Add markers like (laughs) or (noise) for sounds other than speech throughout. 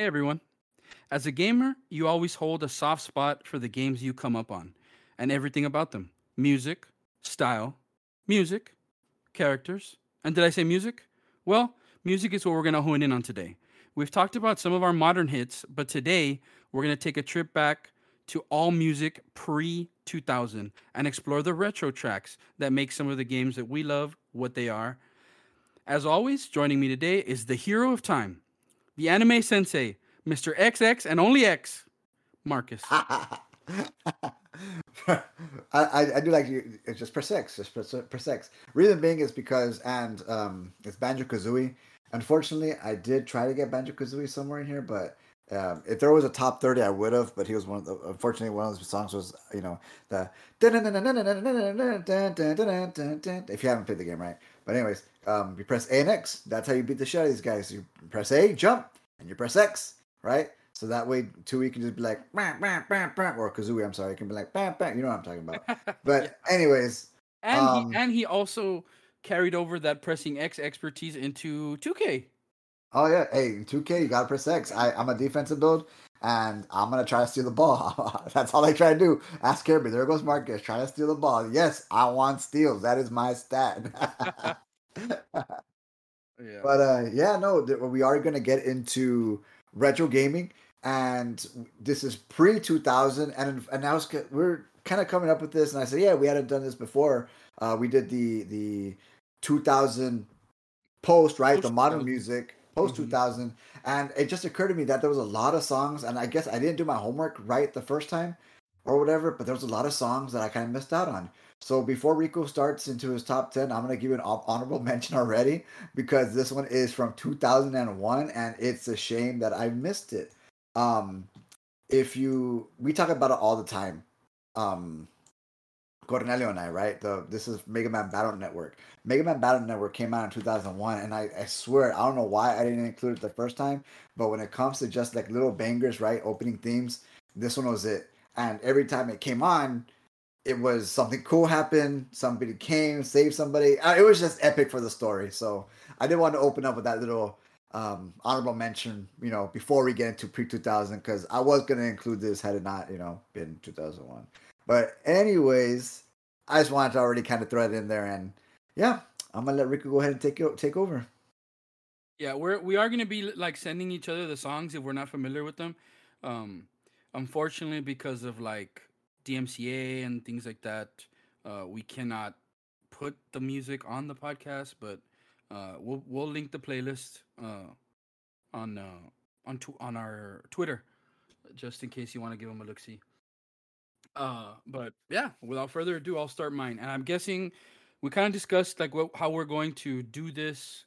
Hey everyone. As a gamer, you always hold a soft spot for the games you come up on and everything about them music, style, music, characters. And did I say music? Well, music is what we're going to hone in on today. We've talked about some of our modern hits, but today we're going to take a trip back to all music pre 2000 and explore the retro tracks that make some of the games that we love what they are. As always, joining me today is the hero of time, the anime sensei, Mr. XX and only X, Marcus. (laughs) I, I, do like you. Just per six, just per, per six. Reason being is because and um, it's Banjo Kazooie. Unfortunately, I did try to get Banjo Kazooie somewhere in here, but um, if there was a top thirty, I would have. But he was one of the. Unfortunately, one of those songs was you know the. If you haven't played the game, right? But anyways, um, you press A and X. That's how you beat the shit out of these guys. You press A, jump, and you press X, right? So that way, two Tui can just be like, bah, bah, bah, bah, or Kazooie, I'm sorry, can be like, bah, bah, you know what I'm talking about. (laughs) But anyways, And um, he and he also carried over that pressing X expertise into 2K. oh yeah, hey, in 2K, you gotta press X. I, I'm a defensive build, and I'm gonna try to steal the ball. (laughs) That's all I try to do. Ask Kirby. There goes Marcus, try to steal the ball. Yes, I want steals. That is my stat. (laughs) (laughs) Yeah. But uh, yeah, no, th- we are going to get into retro gaming, and this is pre two thousand, and and I was c- we're kind of coming up with this, and I said, yeah, we hadn't done this before. Uh, we did the the two thousand post, right? the modern music post Mhm. 2000, and it just occurred to me that there was a lot of songs, and I guess I didn't do my homework right the first time or whatever, but there was a lot of songs that I kind of missed out on. So before Rico starts into his top 10, I'm going to give an hon- honorable (laughs) mention already because this one is from 2001 and it's a shame that I missed it. Um if you we talk about it all the time. Um Cornelio and I, right? The this is Mega Man Battle Network. Mega Man Battle Network came out in 2001 and I, I swear I don't know why I didn't include it the first time, but when it comes to just like little bangers, right? Opening themes, this one was it. And every time it came on, it was something cool happened. Somebody came, saved somebody. It was just epic for the story. So I didn't want to open up with that little um, honorable mention, you know, before we get into pre 2000, because I was going to include this had it not, you know, been 2001. But, anyways, I just wanted to already kind of throw it in there. And yeah, I'm going to let Rico go ahead and take, take over. Yeah, we're we are gonna be like sending each other the songs if we're not familiar with them. Um, unfortunately, because of like DMCA and things like that, uh, we cannot put the music on the podcast. But uh, we'll we'll link the playlist uh, on uh, on tw- on our Twitter, just in case you want to give them a look see. Uh, but yeah, without further ado, I'll start mine. And I'm guessing we kind of discussed like what how we're going to do this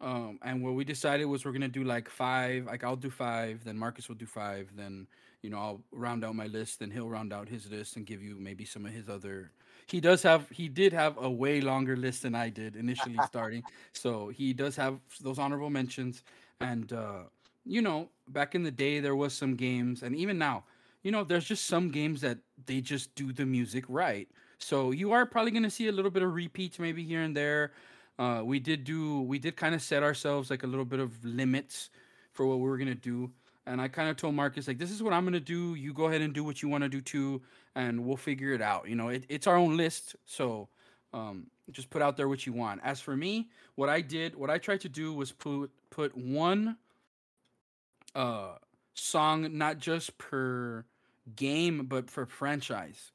um, and what we decided was we're gonna do like five. Like I'll do five, then Marcus will do five, then you know I'll round out my list, then he'll round out his list and give you maybe some of his other. He does have he did have a way longer list than I did initially (laughs) starting, so he does have those honorable mentions. And uh, you know, back in the day there was some games, and even now, you know, there's just some games that they just do the music right. So you are probably gonna see a little bit of repeats maybe here and there uh, we did do we did kind of set ourselves like a little bit of limits for what we were gonna do. And i kind of told marcus like this is what i'm gonna do. You go ahead and do what you want to do too and we'll figure it out. You know it, it's our own list so um, just put out there what you want. As for me what i did what i tried to do was put put one uh song not just per game but for franchise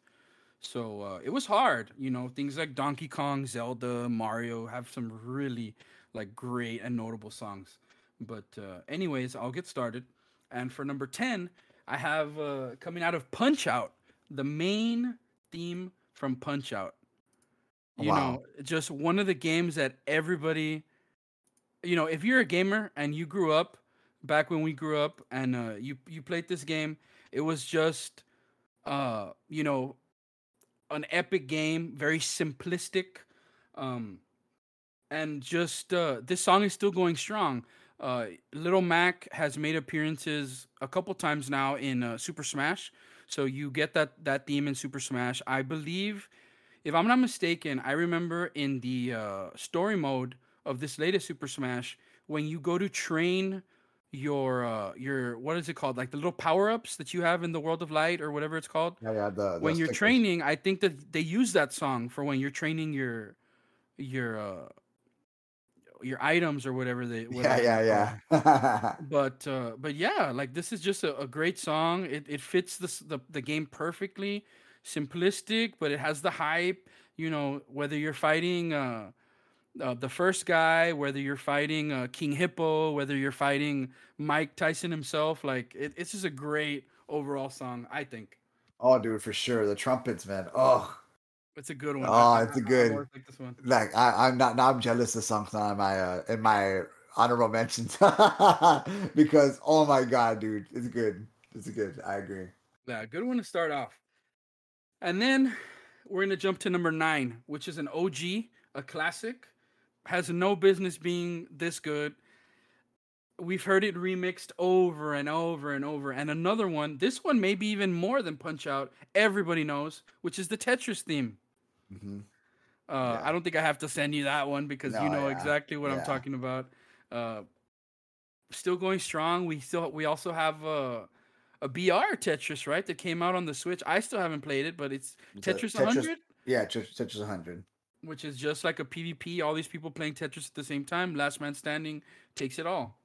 so uh, it was hard, you know. Things like Donkey Kong, Zelda, Mario have some really like great and notable songs. But uh, anyways, I'll get started. And for number ten, I have uh, coming out of Punch Out, the main theme from Punch Out. You Wow. know, just one of the games that everybody, you know, if you're a gamer and you grew up back when we grew up and uh, you you played this game, it was just, uh, you know, an epic game, very simplistic, um, and just uh, this song is still going strong. Uh, Little Mac has made appearances a couple times now in uh, Super Smash, so you get that that theme in Super Smash. I believe, if I'm not mistaken, I remember in the uh, story mode of this latest Super Smash when you go to train your uh your what is it called like the little power-ups that you have in the world of light or whatever it's called Yeah, yeah. The, the when you're stickers. training i think that they use that song for when you're training your your uh your items or whatever they (laughs) Yeah, whatever they're yeah, yeah. (laughs) but uh but yeah like this is just a, a great song it, it fits this the, the game perfectly simplistic but it has the hype you know whether you're fighting uh uh, the first guy, whether you're fighting uh, King Hippo, whether you're fighting Mike Tyson himself, like it, it's just a great overall song. I think oh, dude, for sure. The trumpets, man. Oh, it's a good one. Oh, it's a good- like this one. like I, I'm not now. I'm jealous the song's not in my uh, in my honorable mentions (laughs) because oh my god, dude, it's good. It's good. I agree. Yeah, good one to start off. And then we're gonna jump to number nine, which is an OG, a classic, has no business being this good. We've heard it remixed over and over and over. And another one, this one maybe even more than Punch Out, everybody knows, which is the Tetris theme. hmm Uh, Yeah. I don't think I have to send you that one because you know yeah, exactly what I'm talking about. Uh, still going strong. We still we also have a, a BR Tetris right that came out on the Switch. I still haven't played it, but it's It's a Tetris Tetris- 100, Yeah, Tetris 100 which is just like a PvP, all these people playing Tetris at the same time, last man standing takes it all.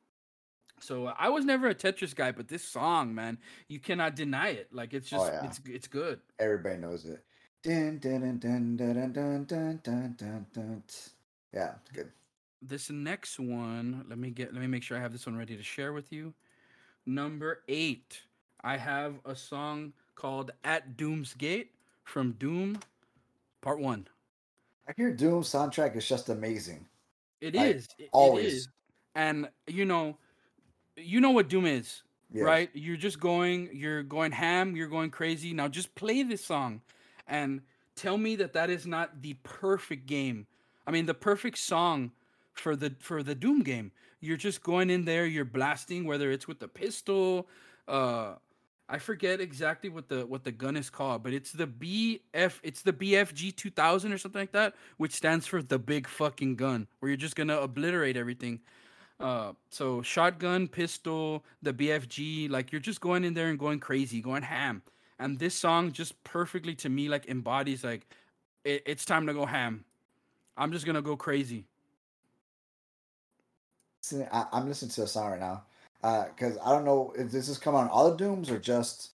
So I was never a Tetris guy, but this song, man, you cannot deny it. Like it's oh, just oh, yeah. it's it's good. Everybody knows it. Dun, dun, dun, dun, dun, dun, dun, dun, dun. Yeah, good. This next one, let me get let me make sure I have this one ready to share with you. Number 8. I have a song called At Doom's Gate from Doom Part 1. I hear Doom soundtrack is just amazing. It like, is always, it is. and you know, you know what Doom is, yes. right? You're just going, you're going ham, you're going crazy. Now just play this song, and tell me that that is not the perfect game. I mean, the perfect song for the for the Doom game. You're just going in there, you're blasting, whether it's with the pistol, uh, i forget exactly what the what the gun is called but it's the bf it's the bfg 2000 or something like that which stands for the big fucking gun where you're just gonna obliterate everything uh, so shotgun, pistol, the BFG, like you're just going in there and going crazy, going ham. And this song just perfectly to me like embodies like it, it's time to go ham. I'm just gonna go crazy. I, I'm listening to a song right now. Uh, because I don't know if this has come on all the Dooms or just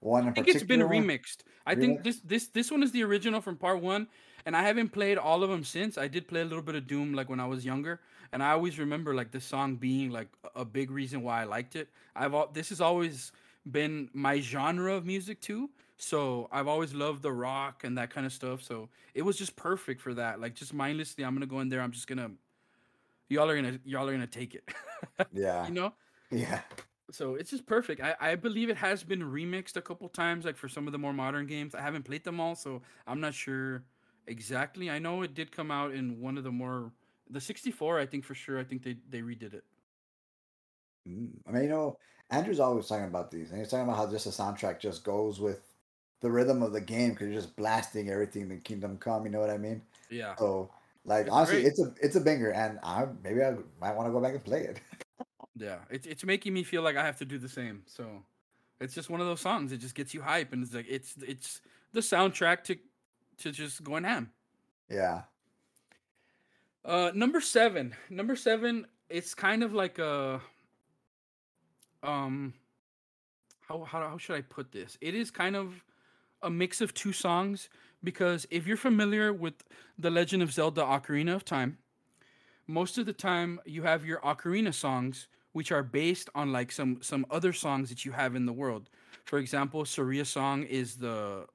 one in I think it's been particular. remixed. I think this this this one is the original from part one, and I haven't played all of them since. I did play a little bit of Doom like when I was younger, and I always remember like this song being like a- big reason why I liked it. I've this has always been my genre of music too. So I've always loved the rock and that kind of stuff. So it was just perfect for that. Like just mindlessly, I'm gonna go in there. I'm just gonna, y'all are gonna y'all are gonna take it. (laughs) Yeah. you know Yeah. so it's just perfect. I, I believe it has been remixed a couple times, like for some of the more modern games. I haven't played them all, so I'm not sure exactly. I know it did come out in one of the more the 64. I think for sure. I think they they redid it. Mm, I mean, you know, Andrew's always talking about these, and he's talking about how just the soundtrack just goes with the rhythm of the game because you're just blasting everything in Kingdom Come. You know what I mean? Yeah, So, like, It's honestly, great. it's a it's a banger, and I maybe I might want to go back and play it. (laughs) yeah. It's it's making me feel like I have to do the same. So it's just one of those songs. It just gets you hype, and it's like it's it's the soundtrack to to just going ham. Yeah. Uh, number seven. Number seven. It's kind of like a um. How how how should I put this? It is kind of a mix of two songs because if you're familiar with the Legend of Zelda: Ocarina of Time, most of the time you have your ocarina songs which are based on like some some other songs that you have in the world. For example, Saria song is the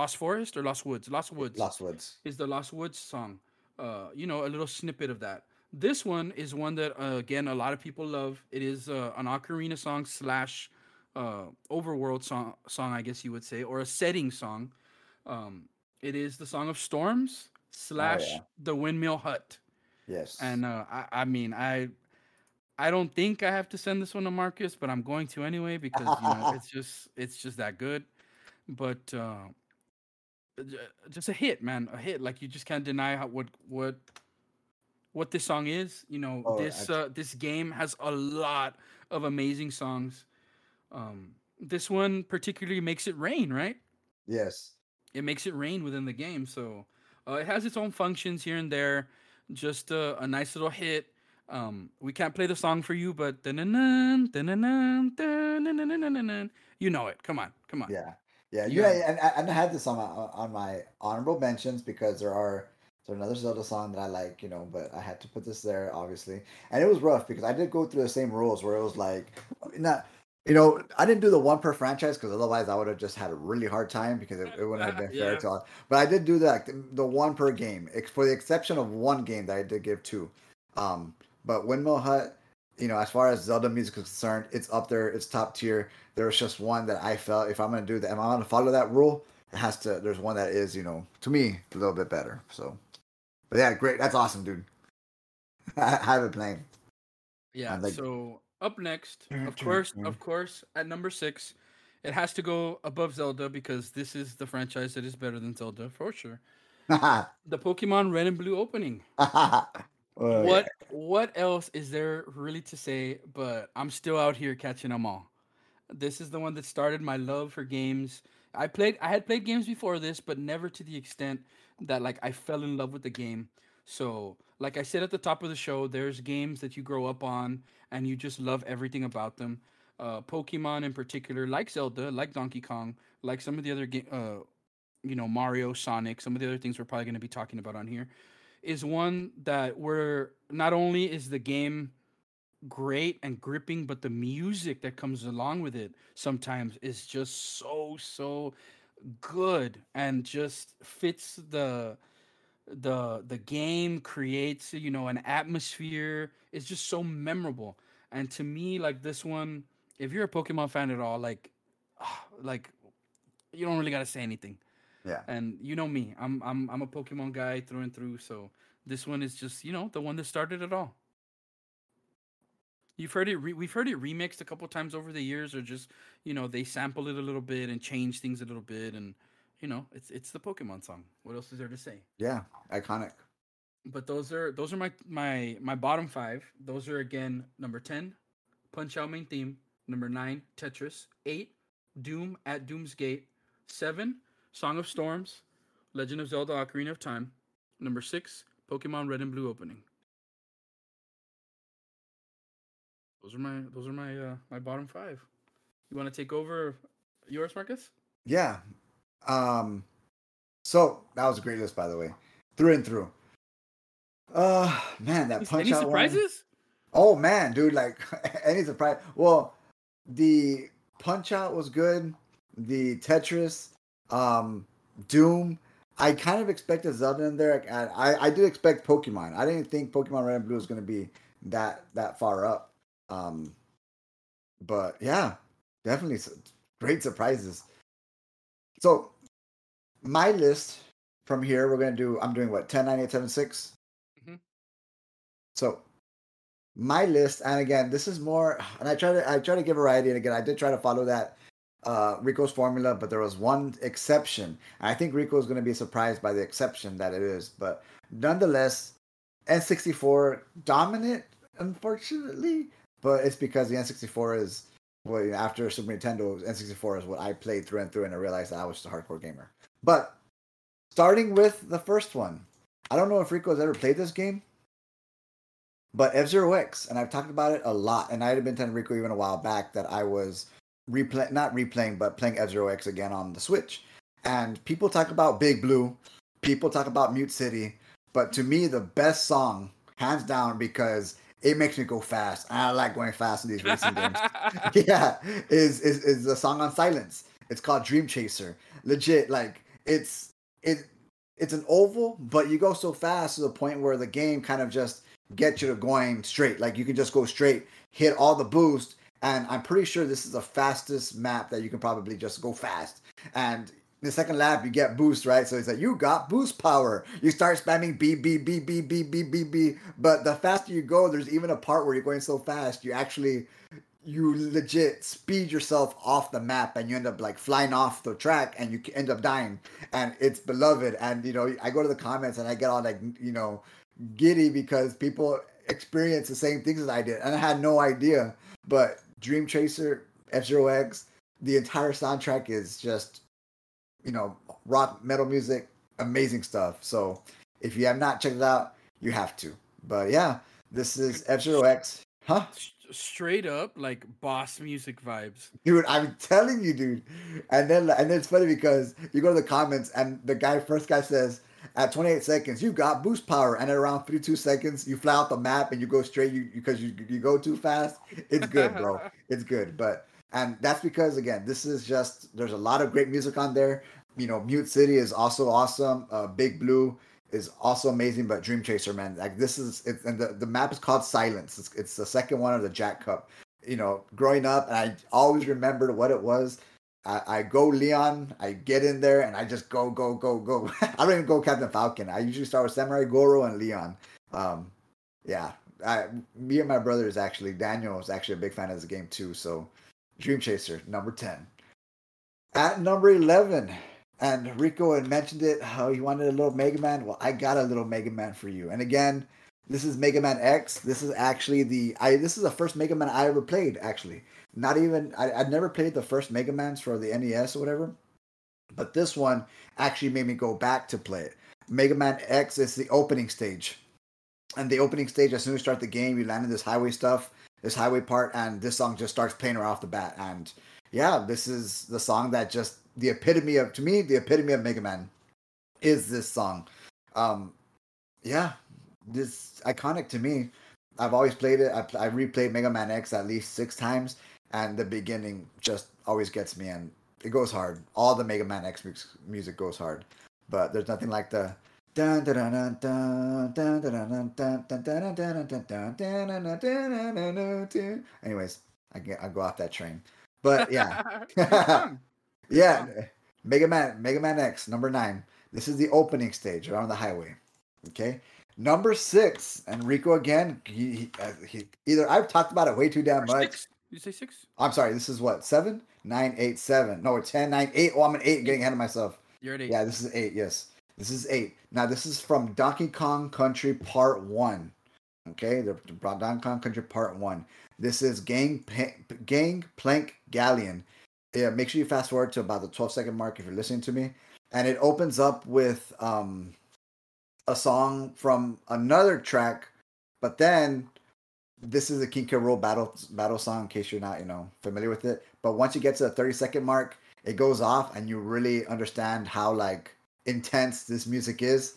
Lost Forest or Lost Woods. Lost Woods Lost Woods. is the Lost Woods song. Uh, you know, a little snippet of that. This one is one that uh, again a lot of people love. It is uh, an ocarina song slash uh, overworld song, song I guess you would say, or a setting song. Um, it is the Song of Storms slash yeah. the Windmill Hut. Yes. And uh, I, I mean, I I don't think I have to send this one to Marcus, but I'm going to anyway because you know it's (laughs) just it's just that good. But uh, just a hit, man, a hit. Like you just can't deny how what what what this song is. You know, Oh, this I- uh, this game has a lot of amazing songs. Um, this one particularly makes it rain, right? Yes. It makes it rain within the game, so uh, it has its own functions here and there. Just a, a nice little hit. Um, we can't play the song for you, but you know it. Come on, come on. Yeah, yeah, yeah. And, and I had this on my on my honorable mentions because there are there's another Zelda song that I like, you know, but I had to put this there obviously, and it was rough because I did go through the same rules where it was like, not you know, I didn't do the one per franchise because otherwise I would have just had a really hard time because it, it wouldn't have been (laughs) fair yeah. to all. But I did do that the, the, one per game, for the exception of one game that I did give two. Um, but Windmill Hut, you know, as far as Zelda music is concerned, it's up there, it's top tier. There was just one that I felt if I'm gonna do that, if I'm gonna follow that rule, it has to. There's one that is, you know, to me a little bit better. So, but yeah, great. That's awesome, dude. (laughs) I have it playing. Yeah. Like, so up next, of course, of course, at number six, it has to go above Zelda because this is the franchise that is better than Zelda for sure. (laughs) the Pokemon Red and Blue opening. (laughs) what what else is there really to say? But I'm still out here catching them all. This is the one that started my love for games. I played I had played games before this, but never to the extent that like I fell in love with the game. So, like I said at the top of the show, there's games that you grow up on and you just love everything about them. Uh, Pokemon in particular, like Zelda, like Donkey Kong, like some of the other game, uh, you know, Mario, Sonic, some of the other things we're probably going to be talking about on here, is one that where not only is the game great and gripping, but the music that comes along with it sometimes is just so so good and just fits the the the game creates you know an atmosphere. It's just so memorable. And to me like this one if you're a pokemon fan at all like ah, like you don't really got to say anything yeah and you know me i'm i'm i'm a pokemon guy through and through so this one is just you know the one that started it all you've heard it re- we've heard it remixed a couple times over the years or just you know they sample it a little bit and change things a little bit and you know, it's it's the Pokemon song. What else is there to say? Yeah, iconic. But those are those are my my my bottom five. Those are again number ten, Punch Out main theme. Number nine, Tetris. Eight, Doom at Doom's Gate. Seven, Song of Storms, Legend of Zelda: Ocarina of Time. Number six, Pokemon Red and Blue opening. Those are my those are my uh, my bottom five. You want to take over yours, Marcus? Yeah, um, so that was a great list, by the way, through and through. Uh, man, that punch any out surprises? One, oh man, dude, like (laughs) any surprise? Well, the punch out was good. The Tetris, um, Doom. I kind of expected Zelda in there. I, I, I did expect Pokemon. I didn't think Pokemon Red and Blue was going to be that that far up. Um, but yeah, definitely great surprises. So my list from here, we're gonna do. I'm doing what 10, 9, 8, 7, 6? Mm-hmm. So my list, and again, this is more. And I try to I try to give variety. And again, I did try to follow that uh, Rico's formula, but there was one exception. I think Rico is going to be surprised by the exception that it is. But nonetheless, N64 dominant, unfortunately. But it's because the N64 is well, after Super Nintendo, N64 is what I played through and through, and I realized I was just a hardcore gamer. But starting with the first one, I don't know if Rico has ever played this game, but F Zero X, and I've talked about it a lot, and I had been telling Rico even a while back that I was replay not replaying, but playing F Zero X again on the Switch. And people talk about Big Blue, people talk about Mute City, but to me, the best song, hands down, because it makes me go fast. I like going fast in these racing games. (laughs) (laughs) yeah, is is is a song on silence. It's called Dream Chaser. Legit, like it's it it's an oval, but you go so fast to the point where the game kind of just gets you to going straight. Like you can just go straight, hit all the boost, and I'm pretty sure this is the fastest map that you can probably just go fast. And the second lap, you get boost, right? So it's like, you got boost power. You start spamming B, B, B, B, B, B, B, B. But the faster you go, there's even a part where you're going so fast, you actually, you legit speed yourself off the map and you end up like flying off the track and you end up dying. And it's beloved. And, you know, I go to the comments and I get all like, you know, giddy because people experience the same things as I did. And I had no idea. But Dream Chaser, F Zero X, the entire soundtrack is just, you know, rock metal music, amazing stuff. So if you have not checked it out, you have to. But yeah, this is F Zero X. Huh? Straight up like boss music vibes. Dude, I'm telling you, dude. And then and then it's funny because you go to the comments and the guy first guy says at 28 seconds you got boost power and at around 52 seconds you fly out the map and you go straight you because you you go too fast. It's good, bro. (laughs) it's good. But and that's because again, this is just there's a lot of great music on there. You know, Mute City is also awesome. Uh, Big Blue is also amazing, but Dream Chaser, man, like this is it, and the, the map is called Silence. It's, it's the second one of the Jack Cup. You know, growing up, and I always remembered what it was. I, I go Leon, I get in there, and I just go, go, go, go. (laughs) I don't even go Captain Falcon. I usually start with Samurai Goro and Leon. Um, yeah, I, me and my brother is actually Daniel is actually a big fan of this game too. So, Dream Chaser number ten. At number eleven, and Rico had mentioned it, how he wanted a little Mega Man. Well, I got a little Mega Man for you. And again, this is Mega Man X. This is actually the I this is the first Mega Man I ever played, actually. Not even I, I'd never played the first Mega Mans for the NES or whatever. But this one actually made me go back to play it. Mega Man X is the opening stage. And the opening stage, as soon as you start the game, you land in this highway stuff, this highway part, and this song just starts playing right off the bat. And yeah, this is the song that just the epitome of to me the epitome of Mega Man is this song. Um, yeah, this iconic to me. I've always played it. I, I replayed Mega Man X at least six times, and the beginning just always gets me, and it goes hard. All the Mega Man X music goes hard, but there's nothing like the. Anyways, I get I go off that train, but yeah. Yeah, Mega Man, Mega Man X, number nine. This is the opening stage around the highway. Okay, number six, and Rico again. He, he, uh, he either I've talked about it way too damn much. Six? You say six? I'm sorry. This is what seven, nine, eight, seven. No, ten, nine, eight. Oh, I'm an eight. Getting ahead of myself. You're at eight. Yeah, this is eight. Yes, this is eight. Now this is from Donkey Kong Country Part One. Okay, the Donkey Kong Country Part One. This is Gang Gang Plank Galleon yeah, make sure you fast forward to about the 12 second mark if you're listening to me. And it opens up with um, a song from another track, but then this is a King K. Rool battle battle song in case you're not, you know, familiar with it. But once you get to the 30 second mark, it goes off and you really understand how like intense this music is.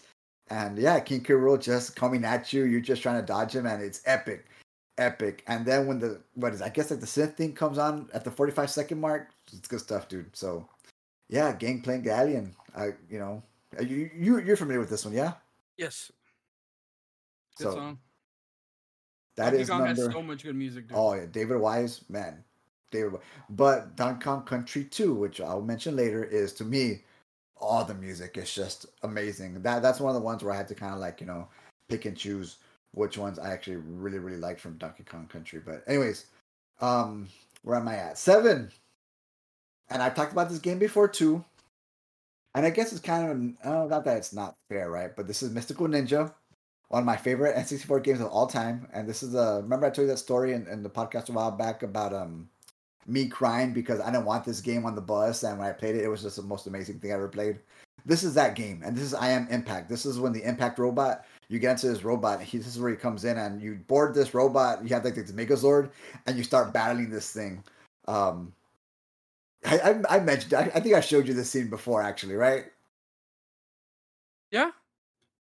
And yeah, King K. Rool just coming at you, you're just trying to dodge him, and it's epic epic. And then when the what is I guess like the synth thing comes on at the 45 second mark, it's good stuff, dude. So yeah, Gangplank Galleon. I you know you you you're familiar with this one, yeah? Yes. Good so, song. That Donkey is Kong number. So much good music. Dude. Oh yeah, David Wise, man, David. But Donkey Kong Country 2, which I'll mention later, is to me all the music is just amazing. That that's one of the ones where I had to kind of like you know pick and choose which ones I actually really really liked from Donkey Kong Country. But anyways, um, where am I at? Seven. And I've talked about this game before too. And I guess it's kind of oh, not that it's not fair, right? But this is Mystical Ninja, one of my favorite N64 games of all time. And this is a remember I told you that story in, in the podcast a while back about um me crying because I didn't want this game on the bus, and when I played it, it was just the most amazing thing I ever played. This is that game, and this is I am Impact. This is when the Impact robot you get into this robot. He, this is where he comes in, and you board this robot. You have like the Megazord, and you start battling this thing. Um, I, I, I mentioned. I, I think I showed you this scene before, actually, right? Yeah.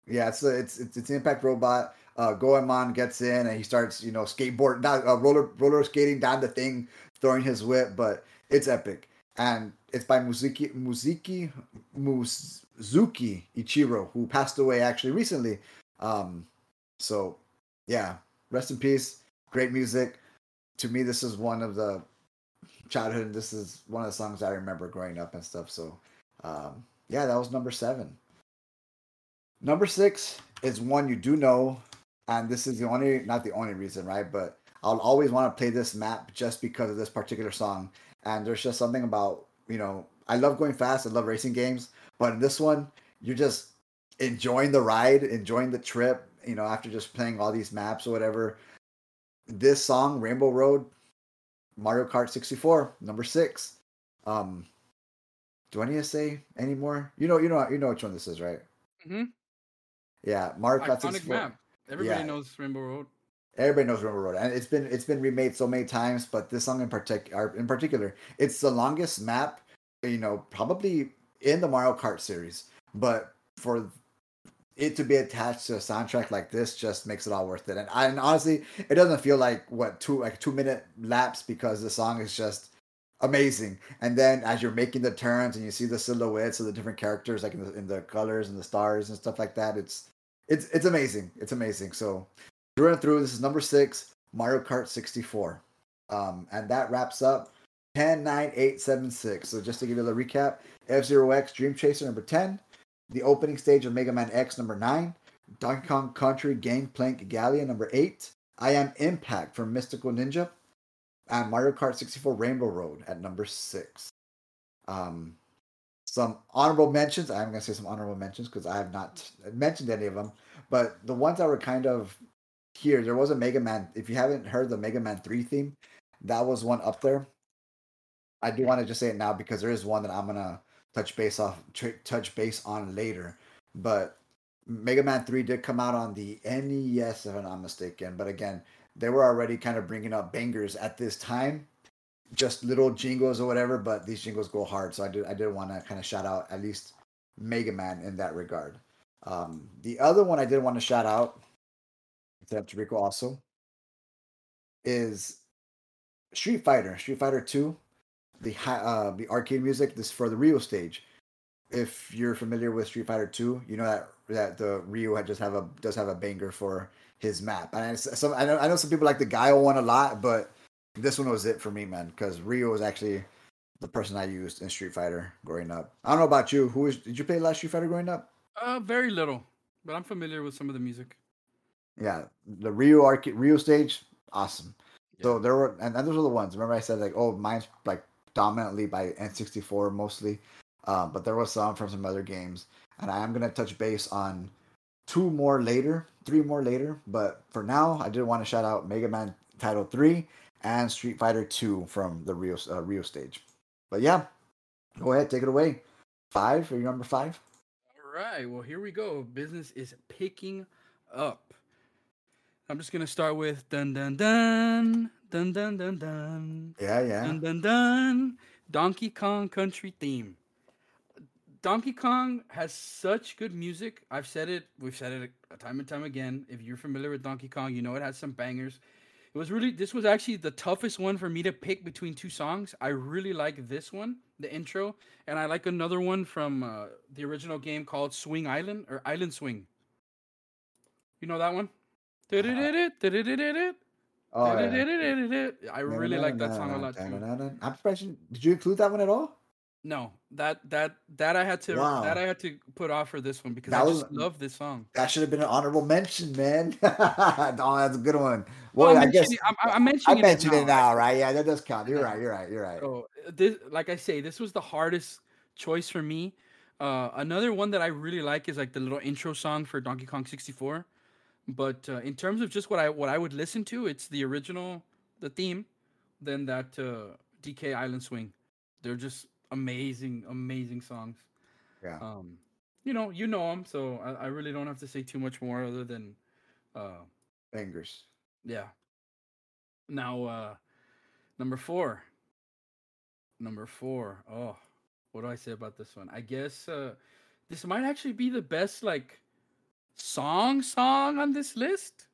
Yeah, it's it's it's it's impact robot. Uh, Goemon gets in and he starts, you know, skateboard, not uh, roller roller skating down the thing, throwing his whip. But it's epic, and it's by Muziki Muziki Muzuki Ichiro, who passed away actually recently. Um, so yeah, rest in peace. Great music. To me, this is one of the childhood. This is one of the songs I remember growing up and stuff. So um, yeah, that was number seven. Number six is one you do know, and this is the only, not the only reason, right? But I'll always want to play this map just because of this particular song. And there's just something about, you know, I love going fast. I love racing games, but in this one, you're just enjoying the ride, enjoying the trip, you know, after just playing all these maps or whatever. This song, Rainbow Road, Mario Kart 64, number six. Um, do I need to say anymore? You know, you know, you know which one this is, right? Mm-hmm. Yeah, Mario Kart Iconic 64. map. Everybody Yeah. knows Rainbow Road. Everybody knows Rainbow Road, and it's been it's been remade so many times. But this song in particular, in particular, it's the longest map, you know, probably in the Mario Kart series. But for it to be attached to a soundtrack like this, just makes it all worth it. And, I, and honestly, it doesn't feel like what two like two minute laps because the song is just amazing. And then as you're making the turns and you see the silhouettes of the different characters, like in the in the colors and the stars and stuff like that, it's it's it's amazing. It's amazing. So through and through, this is number six, Mario Kart 64. Um, and that wraps up 10, 9, 8, 7, 6. So just to give you a little recap, F Zero X Dream Chaser number 10, the opening stage of Mega Man X number 9, Donkey Kong Country Gangplank Galleon number 8, I Am Impact from Mystical Ninja, and Mario Kart 64 Rainbow Road at number 6. Um, some honorable mentions. I'm going to say some honorable mentions because I have not mentioned any of them. But the ones that were kind of here, there was a Mega Man. If you haven't heard the Mega Man 3 theme, that was one up there. I do want to just say it now because there is one that I'm gonna touch base off, tr- touch base on later. But Mega Man 3 did come out on the NES, if I'm not mistaken. But again, they were already kind of bringing up bangers at this time, just little jingles or whatever. But these jingles go hard, so I did I did want to kind of shout out at least Mega Man in that regard. Um, the other one I did want to shout out, to Rico also, is Street Fighter, Street Fighter 2, the uh, the arcade music. This for the Ryu stage. If you're familiar with Street Fighter 2, you know that that the Ryu just have a does have a banger for his map. And I, some I know I know some people like the Guile one a lot, but this one was it for me, man. Because Ryu was actually the person I used in Street Fighter growing up. I don't know about you. Who was did you play last Street Fighter growing up? Uh, very little, but I'm familiar with some of the music. Yeah, the Ryu arcade Ryu stage, awesome. So there were, and, and those are the ones. Remember, I said like, oh, mine's like dominantly by N64 mostly, uh, but there was some from some other games, and I am gonna touch base on two more later, three more later. But for now, I did want to shout out Mega Man Title Three and Street Fighter Two from the Ryu uh, Ryu stage. But yeah, go ahead, take it away. Five, are you number five? All right. Well, here we go. Business is picking up. I'm just gonna start with dun dun dun dun dun dun dun Yeah, yeah. dun dun dun. Donkey Kong Country theme. Donkey Kong has such good music. I've said it. We've said it a time and time again. If you're familiar with Donkey Kong, you know it has some bangers. It was really. This was actually the toughest one for me to pick between two songs. I really like this one, the intro, and I like another one from uh, the original game called Swing Island or Island Swing. You know that one? Oh, yeah. I really like that song a lot too. too. I'm surprised. Did you include that one at all? No, that that that I had to that I had to put off for this one because That I was- just love this song. That should have been an honorable mention, man. (laughs) oh, that's a good one. Well, Well, I'm guess I'm, I'm I mentioning it mentioned now. it now, right? Yeah, that does count. You're Yeah. right. You're right. You're right. So this, like I say, this was the hardest choice for me. Uh, another one that I really like is like the little intro song for Donkey Kong 64. But uh, in terms of just what I what I would listen to, it's the original, the theme, then that uh, DK Island Swing. They're just amazing, amazing songs. Yeah. Um, you know, you know them, so I, I really don't have to say too much more other than, uh, Fingers. yeah. Now, uh, number four. Number four. Oh, what do I say about this one? I guess uh, this might actually be the best like song song on this list.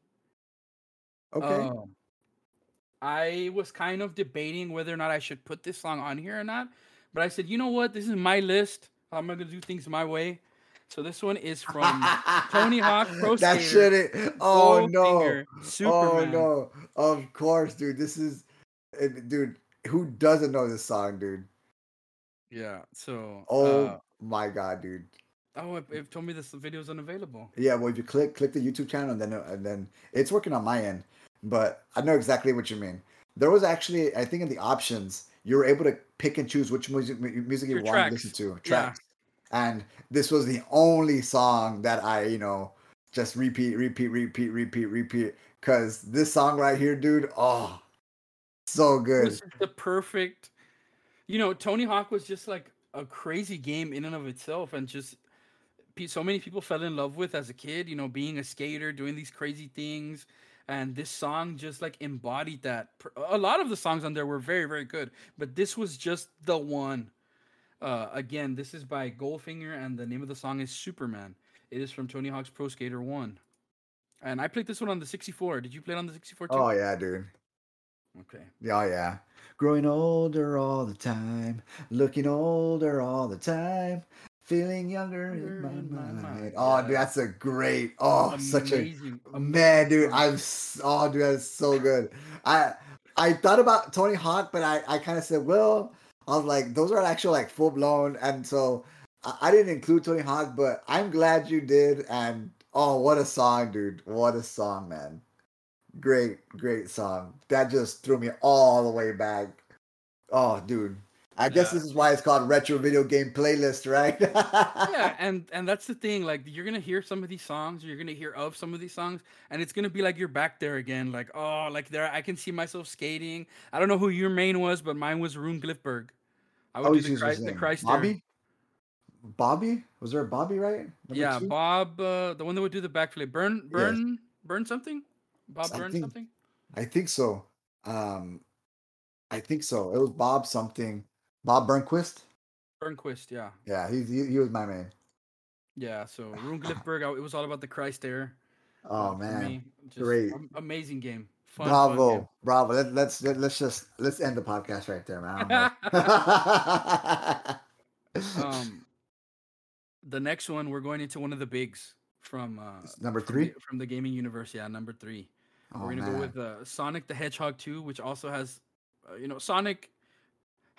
Okay. Um, I was kind of debating whether or not I should put this song on here or not, but I said, you know what? This is my list. I'm gonna do things my way. So this one is from (laughs) Tony Hawk Pro Skater. That Skater, should Oh no. Goldfinger, Oh no. Of course, dude. This is, dude. Who doesn't know this song, dude? Yeah. So. Oh uh, my god, dude. oh, it, it told me this video is unavailable. Yeah, well, if you click click the YouTube channel and then and then it's working on my end, but I know exactly what you mean. There was actually, I think, in the options, you were able to pick and choose which music mu- music you Your wanted to listen to. Yeah. Tracks. And this was the only song that I, you know, just repeat, repeat, repeat, repeat, repeat. Cause this song right here, dude, oh, so good. was the perfect. You know, Tony Hawk was just like a crazy game in and of itself, and just so many people fell in love with as a kid. You know, being a skater, doing these crazy things, and this song just like embodied that. A lot of the songs on there were very, very good, but this was just the one. Uh, again, this is by Goldfinger, and the name of the song is Superman. It is from Tony Hawk's Pro Skater One, and I played this one on the 64. Did you play it on the 64 too? Oh yeah, dude. Okay. Yeah, oh, yeah. Growing older all the time, looking older all the time, feeling younger in my, Younger in my mind. mind. Oh, Yeah. dude, that's a great. Oh, such a man, dude. I'm. Oh, dude, that's so good. I I thought about Tony Hawk, but I I kind of said, well, I was like, those are actual like full blown, and so I, I didn't include Tony Hawk, but I'm glad you did. And oh, what a song, dude! What a song, man. Great, great song. That just threw me all the way back. Oh, dude. I guess Yeah. this is why it's called retro video game playlist, right? (laughs) yeah, and and that's the thing. Like you're gonna hear some of these songs, or you're gonna hear of some of these songs, and it's gonna be like you're back there again. Like oh, like there, I can see myself skating. I don't know who your main was, but mine was Rune Glifberg. I would Oh, do the, Christ, the. Christ Bobby? Bobby? Was there a Bobby, right? Number Yeah, two? Bob, uh, the one that would do the backflip. Burn, Yes. burn, burn something. Bob, I burn think- something. I think so. Um, I think so. It was Bob something. Bob Burnquist. Burnquist, yeah, Yeah, he he, he was my man. yeah. So (sighs) Rune Glifberg, it was all about the Christ there. Oh man. Great. amazing game. Fun, fun bravo, game. bravo. Let, let's let, let's just let's end the podcast right there, man. I don't know. (laughs) (laughs) um the next one we're going into one of the bigs from uh number from three. the, from the gaming universe yeah number three Oh, we're gonna man. go with uh, sonic the hedgehog 2 which also has uh, you know sonic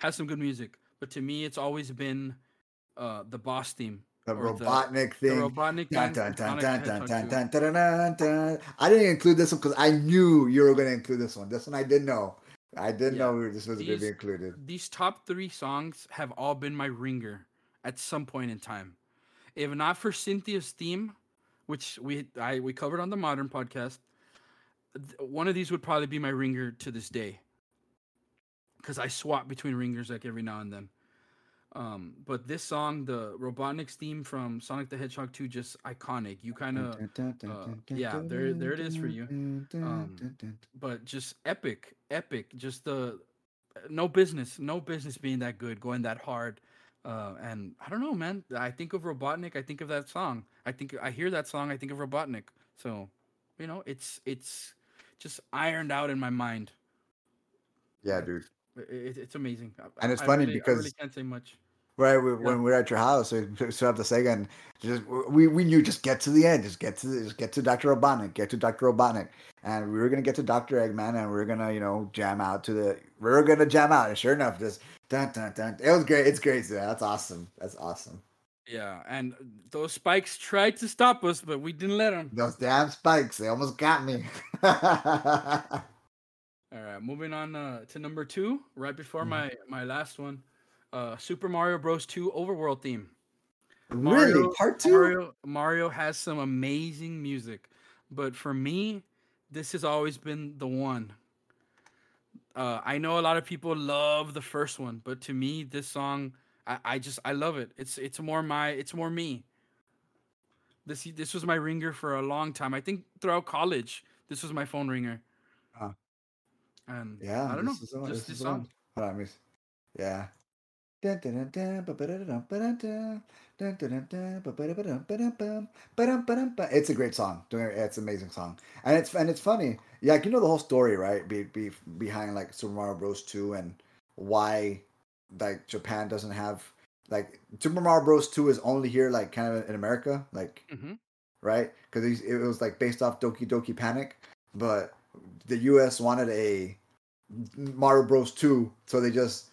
has some good music but to me it's always been uh the boss theme the the- Robotnik the thing. robotnik Dun, theme dun, dun, dun, dun, dun, dun, dun, dun, dun. I didn't include this one because I knew you were going to include this one. This one I didn't know. I did Yeah. know this was going to be included. these top three songs have all been my ringer at some point in time. If not for Cynthia's theme, which we I we covered on the modern podcast, one of these would probably be my ringer to this day. Because I swap between ringers like every now and then. Um, but this song, the Robotnik's theme from Sonic the Hedgehog 2, just iconic. You kind of uh, yeah, there- there it is for you. Um, but just epic, epic. Just the no business, no business being that good, going that hard. Uh, and I don't know, man. I think of Robotnik. I think of that song. I think I hear that song. I think of Robotnik. So, you know, it's it's just ironed out in my mind. yeah, dude. It, it's amazing. And it's I funny really- I really because- can't say much. Right we, when we are at your house, (laughs) we still have the Sega, and just we we knew just get to the end, just get to the, just get to Doctor Robotnik, get to Doctor Robotnik, and we were gonna get to Doctor Eggman, and we were gonna you know jam out to the we were gonna jam out, and sure enough, just dun dun dun. It was great. It's great. Yeah, that's awesome. That's awesome. Yeah, and those spikes tried to stop us, but we didn't let them. Those damn spikes, they almost got me. (laughs) All right, moving on uh, to number two, right before Mhm. my my last one, uh, Super Mario Bros. Two Overworld theme. really, Mario- part two? Mario Mario has some amazing music, but for me, this has always been the one. Uh, I know a lot of people love the first one, but to me, this song, I, I just I love it. It's it's more my it's more me. This this was my ringer for a long time. I think throughout college, this was my phone ringer. Huh. And Yeah, I don't know, is just this this song. Hold on, Yeah. It's a great song. Don't get me- It's an amazing song, and it's and it's funny. Yeah, like, you know the whole story, right? Be, be behind like Super Mario Bros. Two and why like Japan doesn't have like Super Mario Bros. Two is only here like kind of in America, like hmm right? Because it was like based off Doki Doki Panic, but the U.S. wanted a Mario Bros. Two, so they just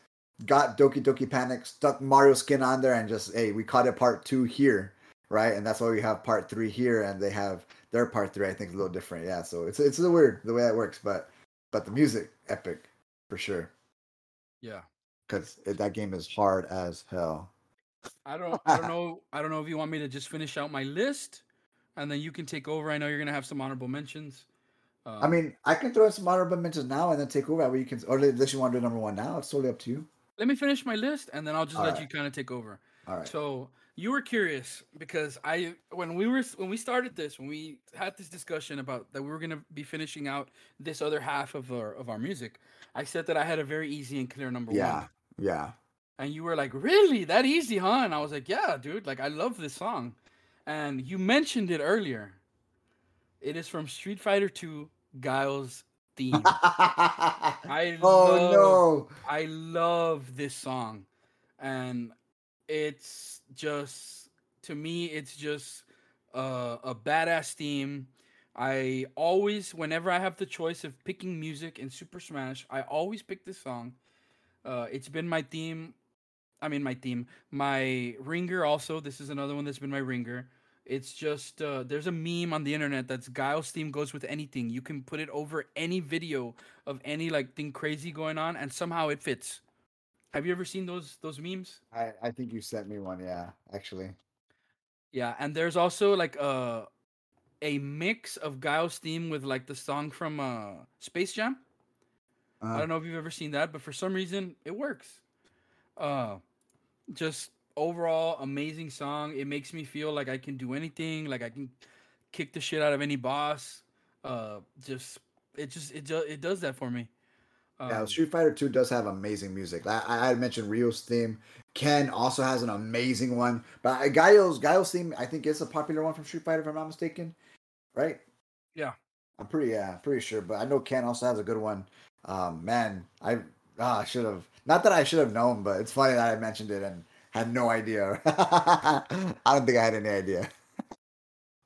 got Doki Doki Panic, stuck Mario skin on there, and just hey, we caught it part two here, right? And that's why we have part three here, and they have their part three. I think is a little different, yeah. So it's it's a little weird the way that works, but but the music epic for sure Yeah. because that game is hard as hell. I don't (laughs) I don't know I don't know if you want me to just finish out my list and then you can take over. I know you're gonna have some honorable mentions. Uh, I mean, I can throw in some honorable mentions now and then take over. Where you can, or unless you want to do number one now, it's totally up to you. Let me finish my list, and then I'll just All let right. you kind of take over. All right. So you were curious because I, when we were when we started this, when we had this discussion about that we were gonna be finishing out this other half of our of our music, I said that I had a very easy and clear number yeah. one. Yeah. Yeah. And you were like, "Really? That easy, huh?" And I was like, "Yeah, dude. Like, I love this song." And you mentioned it earlier. It is from Street Fighter 2 Guile's theme. (laughs) I oh love, no, I love this song, and it's just to me, it's just uh, a badass theme. I always, whenever I have the choice of picking music in Super Smash, I always pick this song. Uh, it's been my theme. I mean, my theme, my ringer. Also, this is another one that's been my ringer. It's just uh, there's a meme on the internet that's Guile's theme goes with anything. You can put it over any video of any like thing crazy going on, and somehow it fits. Have you ever seen those those memes? I, I think you sent me one, yeah, actually. Yeah, and there's also like a a mix of Guile's theme with like the song from uh, Space Jam. I Uh, don't know if you've ever seen that, but for some reason it works. Uh, just overall amazing song. It makes me feel like I can do anything, like I can kick the shit out of any boss. Uh, just it just it just it does that for me. yeah, Um, Street Fighter 2 does have amazing music. I, I I mentioned Ryu's theme. Ken also has an amazing one. But Guile's Guile's theme, I think, is a popular one from Street Fighter, if I'm not mistaken. Right? Yeah. I'm pretty yeah, pretty sure. But I know Ken also has a good one. Um, man, I ah, I should have not that I should have known, but it's funny that I mentioned it and had no idea. (laughs) I don't think I had any idea.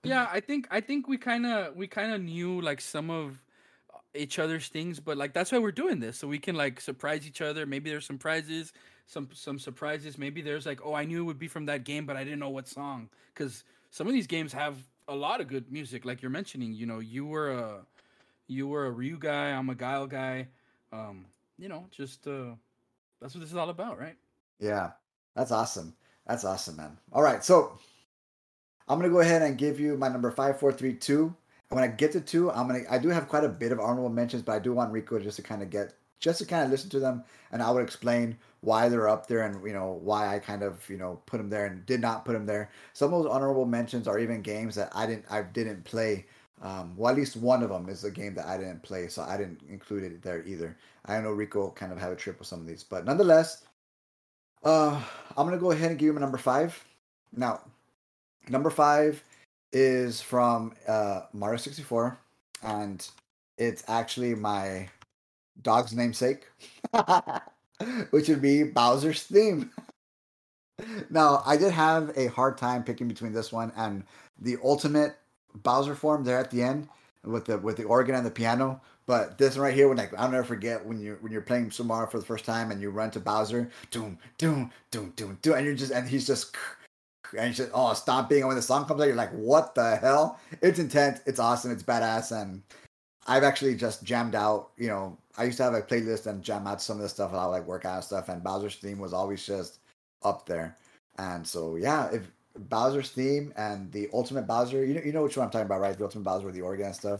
yeah i think i think we kind of we kind of knew like some of each other's things but like that's why we're doing this so we can like surprise each other. Maybe there's some prizes some some surprises. Maybe there's like oh i knew it would be from that game but i didn't know what song. Because some of these games have a lot of good music like you're mentioning you know you were a you were a ryu guy i'm a guile guy um you know just uh that's what this is all about right? Yeah, that's awesome. That's awesome, man. All right, so I'm gonna go ahead and give you my number five, four, three, two. And when I get to two, I'm gonna. I do have quite a bit of honorable mentions, but I do want Rico just to kind of get, just to kind of listen to them, and I would explain why they're up there and you know why I kind of you know put them there and did not put them there. Some of those honorable mentions are even games that I didn't, I didn't play. Um, well, at least one of them is a game that I didn't play, so I didn't include it there either. I know Rico kind of have a trip with some of these, but nonetheless, uh, I'm gonna go ahead and give you my number five. Now, number five is from uh, Mario 64, and it's actually my dog's namesake, (laughs) which would be Bowser's theme. (laughs) now, I did have a hard time picking between this one and the ultimate Bowser form there at the end with the with the organ and the piano. But this one right here, when like I'll never forget when you when you're playing Mario for the first time and you run to Bowser, doom, doom, doom, doom, doom, and you're just and he's just and he's just oh stomping, and when the song comes out, you're like, what the hell? It's intense, it's awesome, it's badass, and I've actually just jammed out. You know, I used to have a playlist and jam out some of the stuff and I like workout and stuff, and Bowser's theme was always just up there. And so yeah, if Bowser's theme and the Ultimate Bowser, you know, you know which one I'm talking about, right? The Ultimate Bowser with the organ and stuff.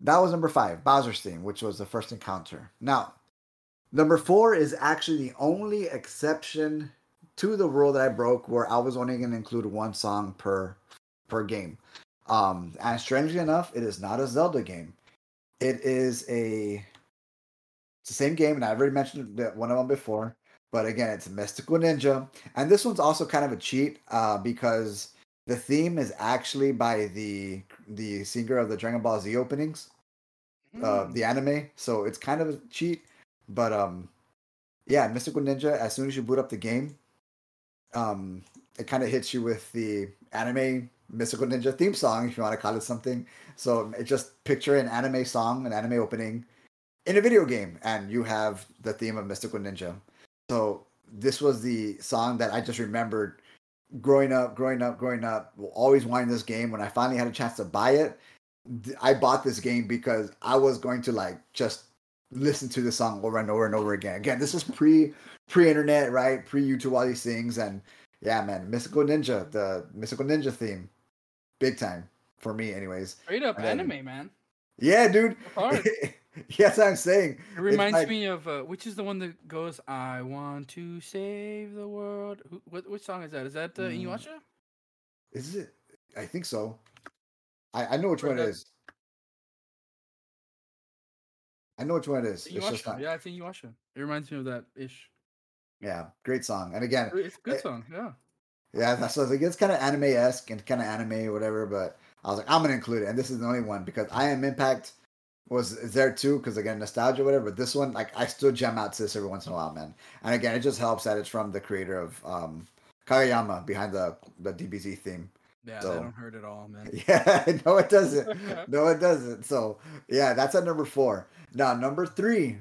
that was number five, Bowser's theme, which was the first encounter. Now, number four is actually the only exception to the rule that I broke where I was only going to include one song per per game. Um, and strangely enough, it is not a Zelda game. It is a it's the same game, and I've already mentioned one of them before. But again, it's Mystical Ninja, and this one's also kind of a cheat uh, because the theme is actually by the the singer of the Dragon Ball Z openings, uh, Mm. the anime. So it's kind of a cheat, but um, yeah, Mystical Ninja. As soon as you boot up the game, um, it kind of hits you with the anime Mystical Ninja theme song, if you want to call it something. So it just picture an anime song, an anime opening. in a video game, and you have the theme of Mystical Ninja. So this was the song that I just remembered growing up, growing up, growing up, always wanting this game. When I finally had a chance to buy it, I bought this game because I was going to like just listen to the song over and over and over again. Again, this is pre pre internet, right? Pre YouTube, all these things, and yeah, man, Mystical Ninja, the Mystical Ninja theme, big time for me, anyways. Straight up then, anime, man. Yeah, dude. (laughs) (laughs) yes, I'm saying. It reminds like, me of uh, which is the one that goes, "I want to save the world." Who, what which song is that? Is that uh, mm, Inuyasha? Is it? I think so. I I know which or one that... it is. I know which one it is. It's just not... Yeah, it's Inuyasha. It reminds me of that ish. Yeah, great song. And again, it's a good it, song. Yeah. Yeah, so I was like it's kind of anime esque and kind of anime or whatever, but I was like, I'm gonna include it, and this is the only one because I Am Impact was is there too because again nostalgia whatever. But this one, like, I still gem out to this every once in a while, man. And again, it just helps that it's from the creator of um, Kageyama behind the the DBZ theme. Yeah, so, don't hurt at all, man. (laughs) Yeah, (laughs) no, it doesn't. (laughs) no, it doesn't. So yeah, that's at number four. Now number three,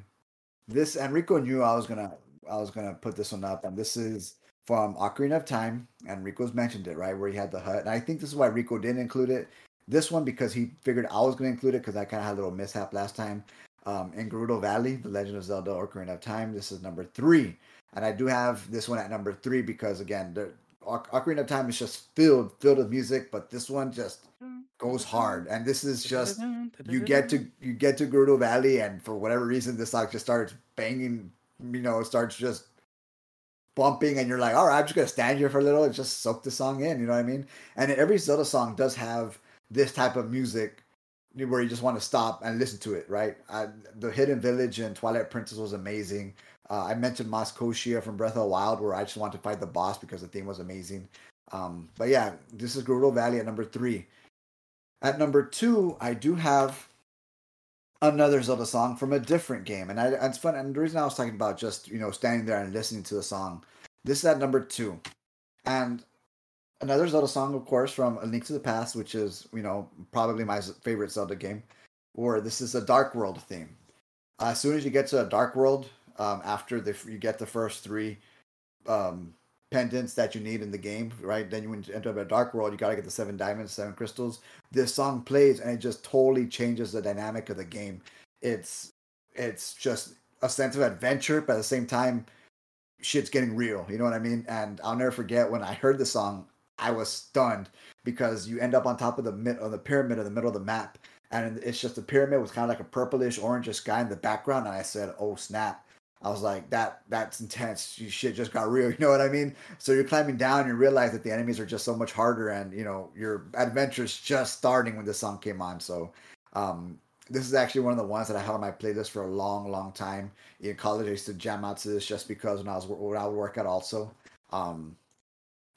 this Enrico knew I was gonna I was gonna put this one up, and this is from Ocarina of Time, and Rico's mentioned it right where he had the hut, and I think this is why Rico didn't include it. This one because he figured I was gonna include it because I kind of had a little mishap last time. Um, in Gerudo Valley, The Legend of Zelda: Ocarina of Time. This is number three, and I do have this one at number three because again, the Ocarina of Time is just filled filled with music, but this one just goes hard, and this is just you get to you get to Gerudo Valley, and for whatever reason, this song just starts banging you know, starts just bumping and you're like, all right, I'm just gonna stand here for a little and just soak the song in, you know what I mean? And every Zelda song does have this type of music where you just want to stop and listen to it, right? I, the Hidden Village and Twilight Princess was amazing. Uh, I mentioned Maz Koshia from Breath of the Wild, where I just wanted to fight the boss because the theme was amazing. Um, but yeah, this is Gerudo Valley at number three. At number two, I do have another Zelda song from a different game. And I, it's fun. And the reason I was talking about just, you know, standing there and listening to the song, this is at number two. And another Zelda song, of course, from A Link to the Past, which is, you know, probably my favorite Zelda game, or this is a Dark World theme. Uh, as soon as you get to a Dark World, um, after the, you get the first three um, pendants that you need in the game, right? Then you enter a dark world, you gotta get the seven diamonds, seven crystals. This song plays and it just totally changes the dynamic of the game. It's it's just a sense of adventure, but at the same time, shit's getting real. You know what I mean? And I'll never forget when I heard the song, I was stunned because you end up on top of the mid of the pyramid in the middle of the map. And it's just the pyramid was kind of like a purplish orange sky in the background. And I said, Oh snap I was like, that that's intense. You shit just got real. (laughs) You know what I mean? So you're climbing down, you realize that the enemies are just so much harder, and you know your adventure's just starting when the song came on. So, um, this is actually one of the ones that I had on my playlist for a long, long time. In college, I used to jam out to this just because when I was when I would work out also. Um,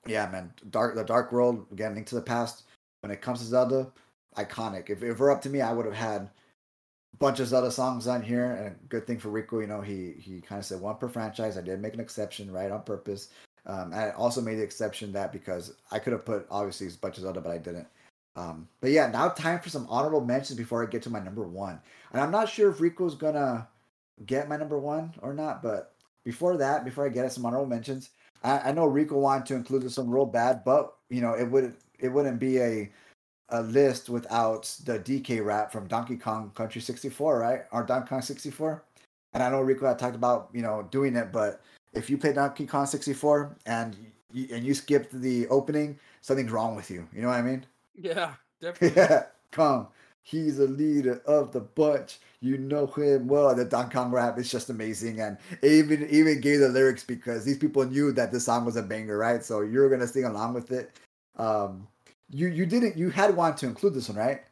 yeah, man, dark the Dark World again, Link to the Past. When it comes to Zelda, iconic. If, if it were up to me, I would have had a bunch of Zelda songs on here, and a good thing for Rico, you know, he he kind of said one per franchise. I did make an exception, right, on purpose. Um, I also made the exception that because I could have put obviously a bunch of Zelda, but I didn't. Um, but yeah, now time for some honorable mentions before I get to my number one. And I'm not sure if Rico's gonna get my number one or not, but before that, before I get at some honorable mentions, I, I know Rico wanted to include this one real bad, but you know, it would it wouldn't be a a list without the DK rap from Donkey Kong Country 64, right? Or Donkey Kong 64. And I know Rico had talked about, you know, doing it, but if you play Donkey Kong 64 and you, and you skipped the opening, something's wrong with you. You know what I mean? Yeah, (laughs) definitely. yeah, Kong. He's a leader of the bunch. You know him well. The Donkey Kong rap is just amazing, and even even gave the lyrics because these people knew that this song was a banger, right? So you're gonna sing along with it. Um, you you didn't you had wanted to include this one, right?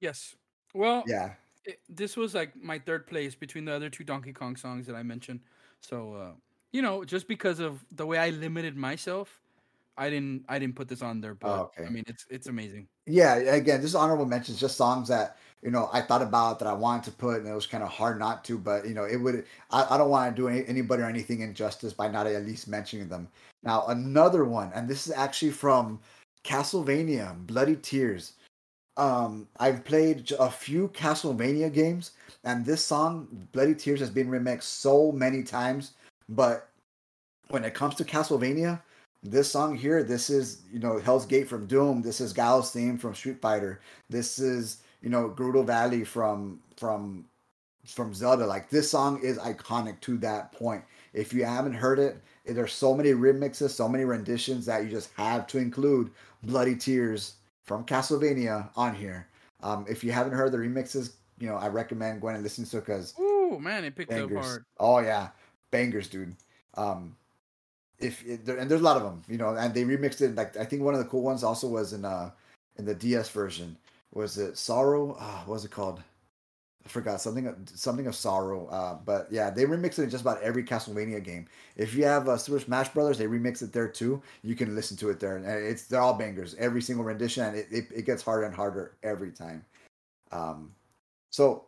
Yes. Well, yeah. It, this was like my third place between the other two Donkey Kong songs that I mentioned. So, uh, you know, just because of the way I limited myself, I didn't I didn't put this on there. But oh, okay. I mean, it's it's amazing. Yeah. Again, just honorable mentions, just songs that you know I thought about that I wanted to put, and it was kind of hard not to. But you know, it would. I, I don't want to do any, anybody or anything injustice by not at least mentioning them. Now, another one, and this is actually from Castlevania, Bloody Tears. um, I've played a few Castlevania games, and this song, Bloody Tears, has been remixed so many times. But when it comes to Castlevania, this song here, this is you know Hell's Gate from Doom. This is Guile's theme from Street Fighter. This is you know Gerudo Valley from from from Zelda. Like this song is iconic to that point. If you haven't heard it, there's so many remixes, so many renditions that you just have to include Bloody Tears from Castlevania on here. Um, if you haven't heard the remixes, you know I recommend going and listening to because oh man, it picked bangers. up hard. Oh yeah, bangers, dude. Um, if it, there, and there's a lot of them, you know, and they remixed it. Like I think one of the cool ones also was in uh in the DS version. Was it Sorrow? Ah, what was it called? I forgot something something of sorrow. Uh, but yeah, they remix it in just about every Castlevania game. If you have uh, Super Smash Brothers, they remix it there too. You can listen to it there, and it's they're all bangers. Every single rendition, and it, it, it gets harder and harder every time. Um, so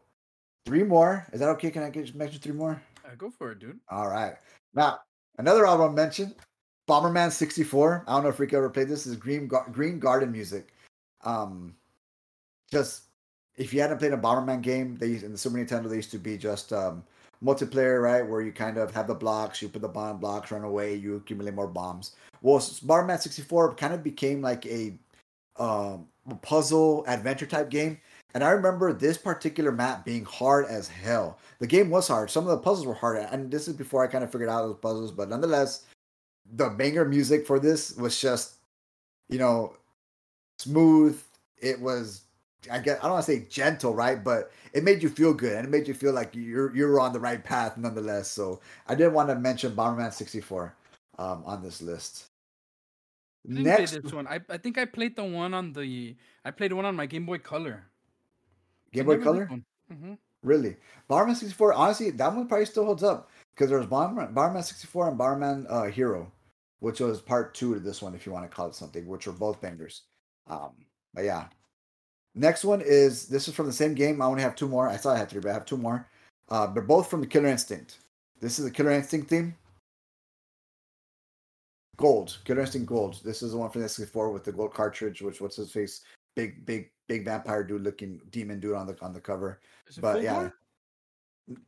three more. Is that okay? Can I get mention three more? Uh, go for it, dude. All right. Now another album mentioned, Bomberman '64. I don't know if Rick ever played this. this is Green Green Garden music. Um, just if you hadn't played a Bomberman game, they in the Super Nintendo they used to be just um, multiplayer, right? Where you kind of have the blocks, you put the bomb blocks, run away, you accumulate more bombs. Well, Bomberman 64 kind of became like a um, puzzle adventure type game. And I remember this particular map being hard as hell. The game was hard. Some of the puzzles were hard, and this is before I kind of figured out those puzzles. But nonetheless, the banger music for this was just, you know, smooth. It was I guess I don't want to say gentle, right? But it made you feel good and it made you feel like you're you're on the right path nonetheless. So I did want to mention Bomberman 64 um, on this list. I Next, this one. I, I think I played the one on the I played one on my Game Boy Color. Game Boy Color. Mm-hmm. Really, Bomberman 64. Honestly, that one probably still holds up because there's Bomberman, Bomberman 64 and Bomberman uh, Hero, which was part two to this one, if you want to call it something, which were both bangers. Um, but yeah, Next one is this is from the same game. I only have two more. I thought I had three, but I have two more. Uh, they're both from the Killer Instinct. This is the Killer Instinct theme. Gold, Killer Instinct Gold. This is the one from the N64 with the gold cartridge, which what's his face, big, big, big vampire dude looking demon dude on the on the cover. But yeah,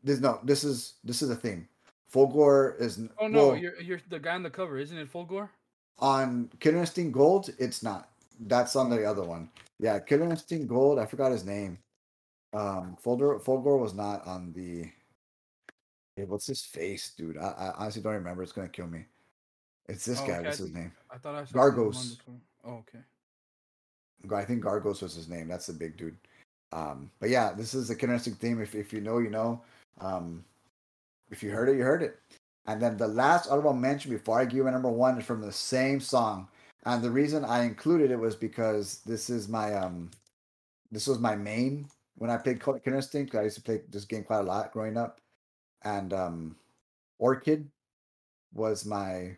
this no, this is this is a theme. Fulgore is. Oh no, well, you're you're the guy on the cover, isn't it? Fulgore. On Killer Instinct Gold, it's not. That's on the other one. Yeah, Killer Instinct Gold. I forgot his name. Um, Folder Fulgore was not on the. Hey, what's his face, dude? I, I honestly don't remember. It's gonna kill me. It's this oh, guy. Okay. What's his name? I thought I saw Gargos. Oh, okay. I think Gargos was his name. That's the big dude. Um, but yeah, this is Killer Instinct theme. If if you know, you know. Um, if you heard it, you heard it. And then the last honorable mention before I give my number one is from the same song. And the reason I included it was because this is my um this was my main when I played Instinct. I used to play this game quite a lot growing up. And um Orchid was my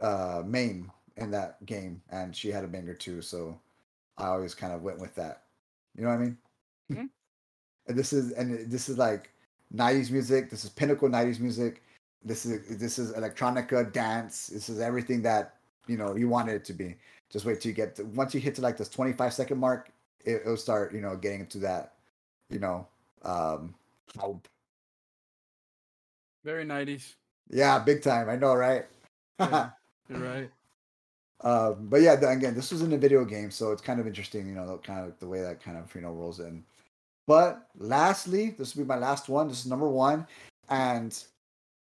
uh main in that game and she had a banger too, so I always kind of went with that. You know what I mean? Mm-hmm. and this is and this is like 90s music. This is pinnacle 90s music. This is this is electronica dance. This is everything that you know you wanted it to be. Just wait till you get to, once you hit to like this 25 second mark, it, will start you know getting into that you know um hope. Very 90s. Yeah, big time. I know, right? yeah, (laughs) you're right. Um, but yeah, again, this was in a video game, so it's kind of interesting, you know, kind of the way that kind of you know rolls in. But lastly, this will be my last one. This is number one, and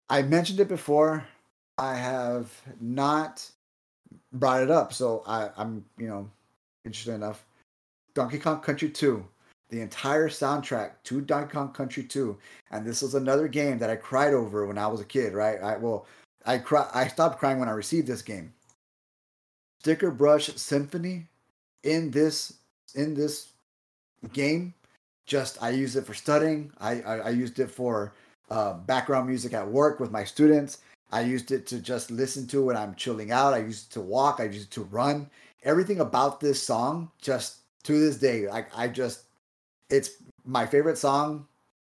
I mentioned it before. I have not brought it up, so I, I'm you know interested enough. Donkey Kong Country 2, the entire soundtrack to Donkey Kong Country 2, and this was another game that I cried over when I was a kid. Right? I well, I cry. I stopped crying when I received this game. Sticker Brush Symphony in this in this game. Just I use it for studying. I I, I used it for uh, background music at work with my students. I used it to just listen to when I'm chilling out. I used it to walk. I used it to run. Everything about this song, just to this day, like I just, it's my favorite song.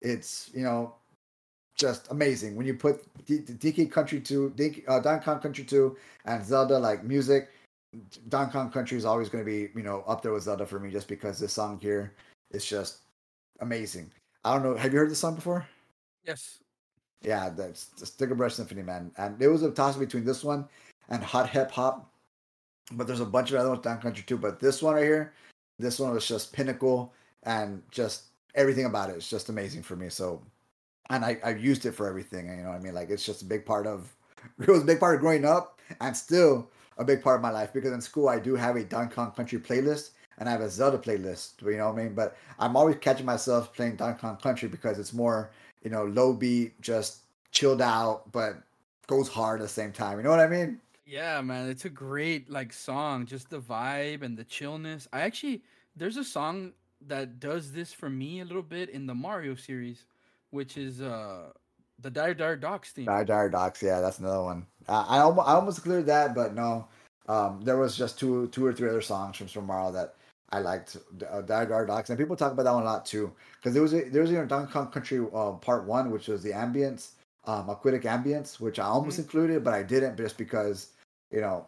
It's you know, just amazing when you put D- DK Country Two, D- uh, Donkey Kong Country Two, and Zelda like music. Donkey Kong Country is always going to be, you know, up there with Zelda for me just because this song here is just amazing. I don't know. Have you heard this song before? Yes. Yeah, that's the Sticker Brush Symphony, man. And it was a toss between this one and Hot Hip Hop. But there's a bunch of other ones Donkey Country too. But this one right here, this one was just pinnacle and just everything about it is just amazing for me. So, and I, I used it for everything. You know what I mean? Like it's just a big part of, (laughs) it was a big part of growing up and still a big part of my life because in school I do have a Donkey Kong Country playlist and I have a Zelda playlist. You know what I mean? But I'm always catching myself playing Donkey Kong Country because it's more, you know, low beat, just chilled out, but goes hard at the same time. You know what I mean? Yeah, man, it's a great like song. Just the vibe and the chillness. I actually there's a song that does this for me a little bit in the Mario series, which is uh the Dire Dire Docks theme. Dire Dire Docks, yeah, that's another one. I I almost, I almost cleared that, but no. Um, there was just two two or three other songs from Mario that I liked. Uh, Dire Dire Docks, and people talk about that one a lot too, because there was a, there was know Donkey Kong Country uh, Part One, which was the ambience, um, aquatic ambience, which I almost mm-hmm. included, but I didn't just because you know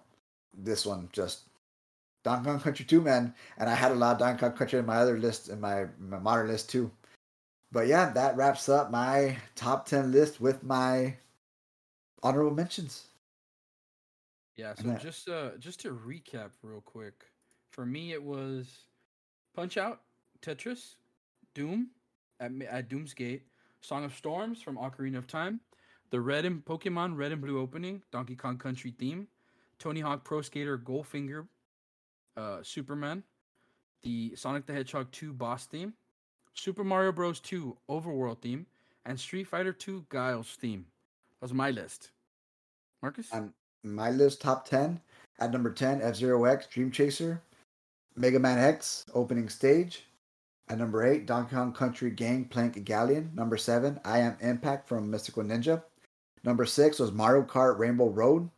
this one just Donkey Kong Country 2, man. And I had a lot of Donkey Kong Country in my other list, in my, my modern list too. But yeah, that wraps up my top 10 list with my honorable mentions. Yeah, so just uh just to recap real quick. For me it was Punch Out, Tetris, Doom at, at Doom's Gate, Song of Storms from Ocarina of Time, the Red and Pokemon Red and Blue opening, Donkey Kong Country theme, Tony Hawk Pro Skater Goldfinger uh, Superman, the Sonic the Hedgehog 2 boss theme, Super Mario Bros. 2 overworld theme, and Street Fighter 2 Guile's theme. That was my list. Marcus? On my list, top 10. At number 10, F Zero X Dream Chaser, Mega Man X opening stage. At number 8, Donkey Kong Country Gang Plank Galleon. Number 7, I Am Impact from Mystical Ninja. Number 6 was Mario Kart Rainbow Road.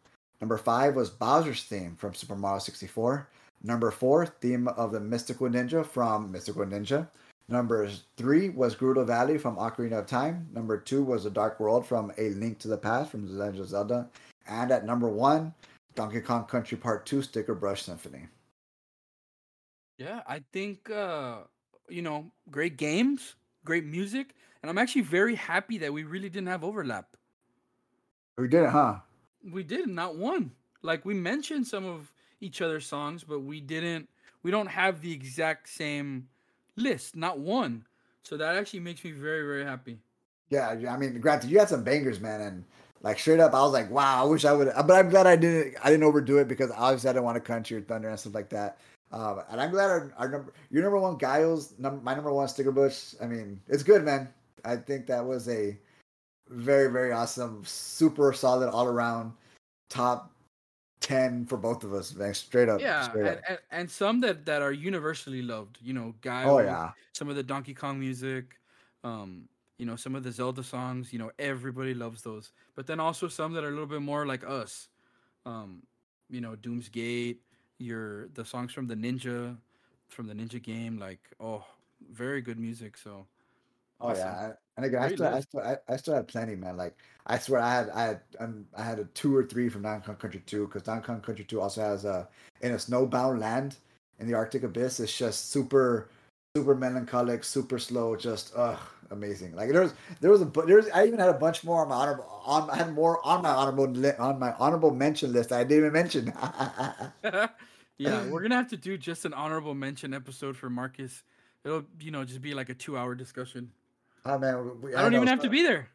Number 5 was Bowser's theme from Super Mario 64. Number four, theme of the Mystical Ninja from Mystical Ninja. Number three was Gerudo Valley from Ocarina of Time. Number two was The Dark World from A Link to the Past from The Legend of Zelda. And at number one, Donkey Kong Country Part 2 Sticker Brush Symphony. Yeah, I think, uh, you know, great games, great music. And I'm actually very happy that we really didn't have overlap. We did, huh? We did, not one. Like, we mentioned some of each other's songs, but we didn't we don't have the exact same list, not one. So that actually makes me very, very happy. Yeah, I mean, granted, you had some bangers, man, and like straight up, I was like, wow, I wish I would. But I'm glad I didn't. I didn't overdo it because obviously I didn't want to country your thunder and stuff like that. Um, and I'm glad our, our number, your number one, Guile's, number, my number one, Sticker Bush. I mean, it's good, man. I think that was a very, very awesome, super solid all around top 10 for both of us, man. Straight up. Yeah, straight and, and, and, some that, that are universally loved. You know, Guy. Oh, yeah. Some of the Donkey Kong music, um, you know, some of the Zelda songs, you know, everybody loves those. But then also some that are a little bit more like us. Um, you know, Doom's Gate, your the songs from the Ninja, from the Ninja game, like, oh, very good music. So Oh awesome. yeah, and again, I still, I still, I, I, still had plenty, man. Like I swear, I had, I had, um, I had a two or three from Donkey Country Two because Donkey Country Two also has a in a snowbound land in the Arctic abyss. It's just super, super melancholic, super slow, just ugh, amazing. Like there was, there was a, there's, I even had a bunch more on my honorable, on, I had more on my honorable, li- on my honorable mention list. I didn't even mention. (laughs) yeah, we're (laughs) gonna have to do just an honorable mention episode for Marcus. It'll, you know, just be like a two-hour discussion. Oh man, we, I don't I even have to be there.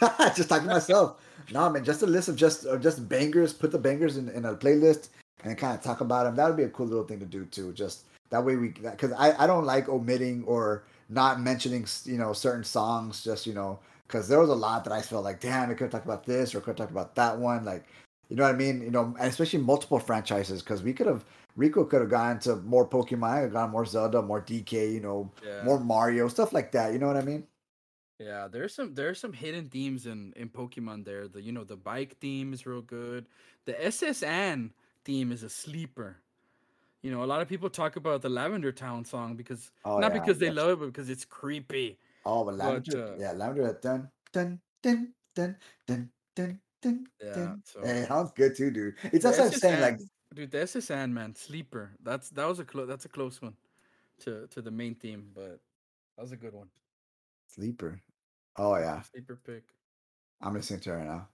(laughs) just talking to myself. No man, just a list of just just bangers. Put the bangers in, in a playlist and kind of talk about them. That would be a cool little thing to do too. Just that way we because I I don't like omitting or not mentioning you know certain songs. Just you know because there was a lot that I felt like damn, I could have talked about this or could have talked about that one. Like you know what I mean? You know, and especially multiple franchises because we could have Rico could have gone to more Pokemon, gone more Zelda, more DK, you know, yeah. more Mario, stuff like that. You know what I mean? Yeah, there's some there's some hidden themes in in Pokemon there. The you know the bike theme is real good. The S.S. Anne theme is a sleeper. You know, a lot of people talk about the Lavender Town song because oh, not yeah, because they love it, but because it's creepy. Oh, but Lavender, but, uh, yeah, Lavender, dun dun dun dun dun dun dun. Yeah, so, hey, sounds good too, dude. It's that's what I'm saying. Like dude, the S.S. Anne, sleeper. That's that was a close. That's a close one to to the main theme, but that was a good one. Sleeper. Oh yeah, Sleeper pick. I'm listening to it right now.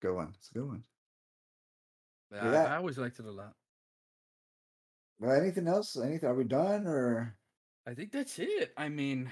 Good one. It's a good one. Yeah, I, Yeah. I always liked it a lot. Well, anything else? Anything? Are we done or? I think that's it. I mean,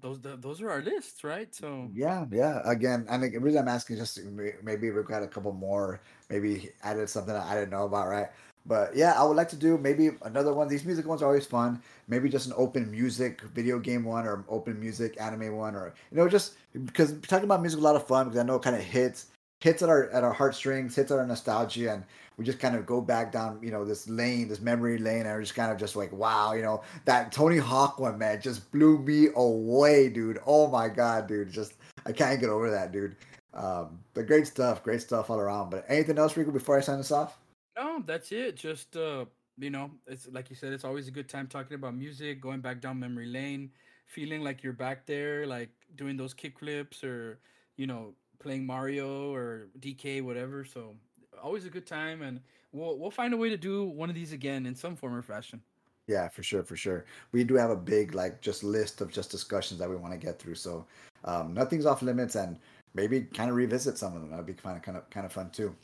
those the, those are our lists, right? So Yeah, yeah. Again, and the reason I'm asking is just maybe we've got a couple more, maybe added something that I didn't know about, right? But yeah, I would like to do maybe another one. These music ones are always fun. Maybe just an open music video game one or open music anime one, or you know, just because talking about music is a lot of fun because I know it kind of hits hits at our at our heartstrings, hits at our nostalgia, and we just kind of go back down, you know, this lane, this memory lane, and we're just kind of just like, wow, you know, that Tony Hawk one, man, just blew me away, dude. Oh my god, dude, just I can't get over that, dude. Um, but great stuff, great stuff all around. But anything else, Rico, before I sign this off? No, that's it. Just uh, you know, it's like you said, it's always a good time talking about music, going back down memory lane, feeling like you're back there, like doing those kick flips or you know, playing Mario or DK, whatever. So always a good time, and we'll we'll find a way to do one of these again in some form or fashion. Yeah, for sure, for sure. We do have a big like just list of just discussions that we want to get through. So um, nothing's off limits, and maybe kind of revisit some of them. That'd be kind of kind of kind of fun too.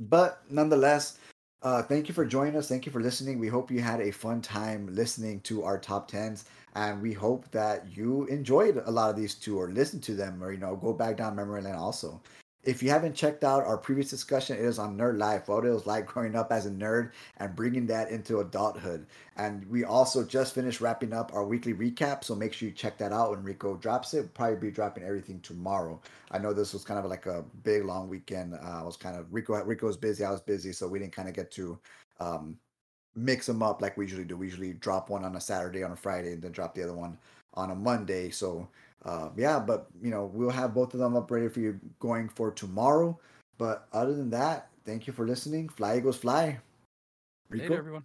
But nonetheless, uh, thank you for joining us. Thank you for listening. We hope you had a fun time listening to our top tens, and we hope that you enjoyed a lot of these two or listened to them, or you know, go back down memory lane also. If you haven't checked out our previous discussion, it is on Nerd Life, what it was like growing up as a nerd and bringing that into adulthood. And we also just finished wrapping up our weekly recap, so make sure you check that out when Rico drops it. We'll probably be dropping everything tomorrow. I know this was kind of like a big long weekend. Uh, I was kind of Rico. Rico was busy. I was busy, so we didn't kind of get to um, mix them up like we usually do. We usually drop one on a Saturday, on a Friday, and then drop the other one on a Monday. So uh, yeah, but you know we'll have both of them up ready for you going for tomorrow. But other than that, thank you for listening. Fly Eagles fly. Later, everyone.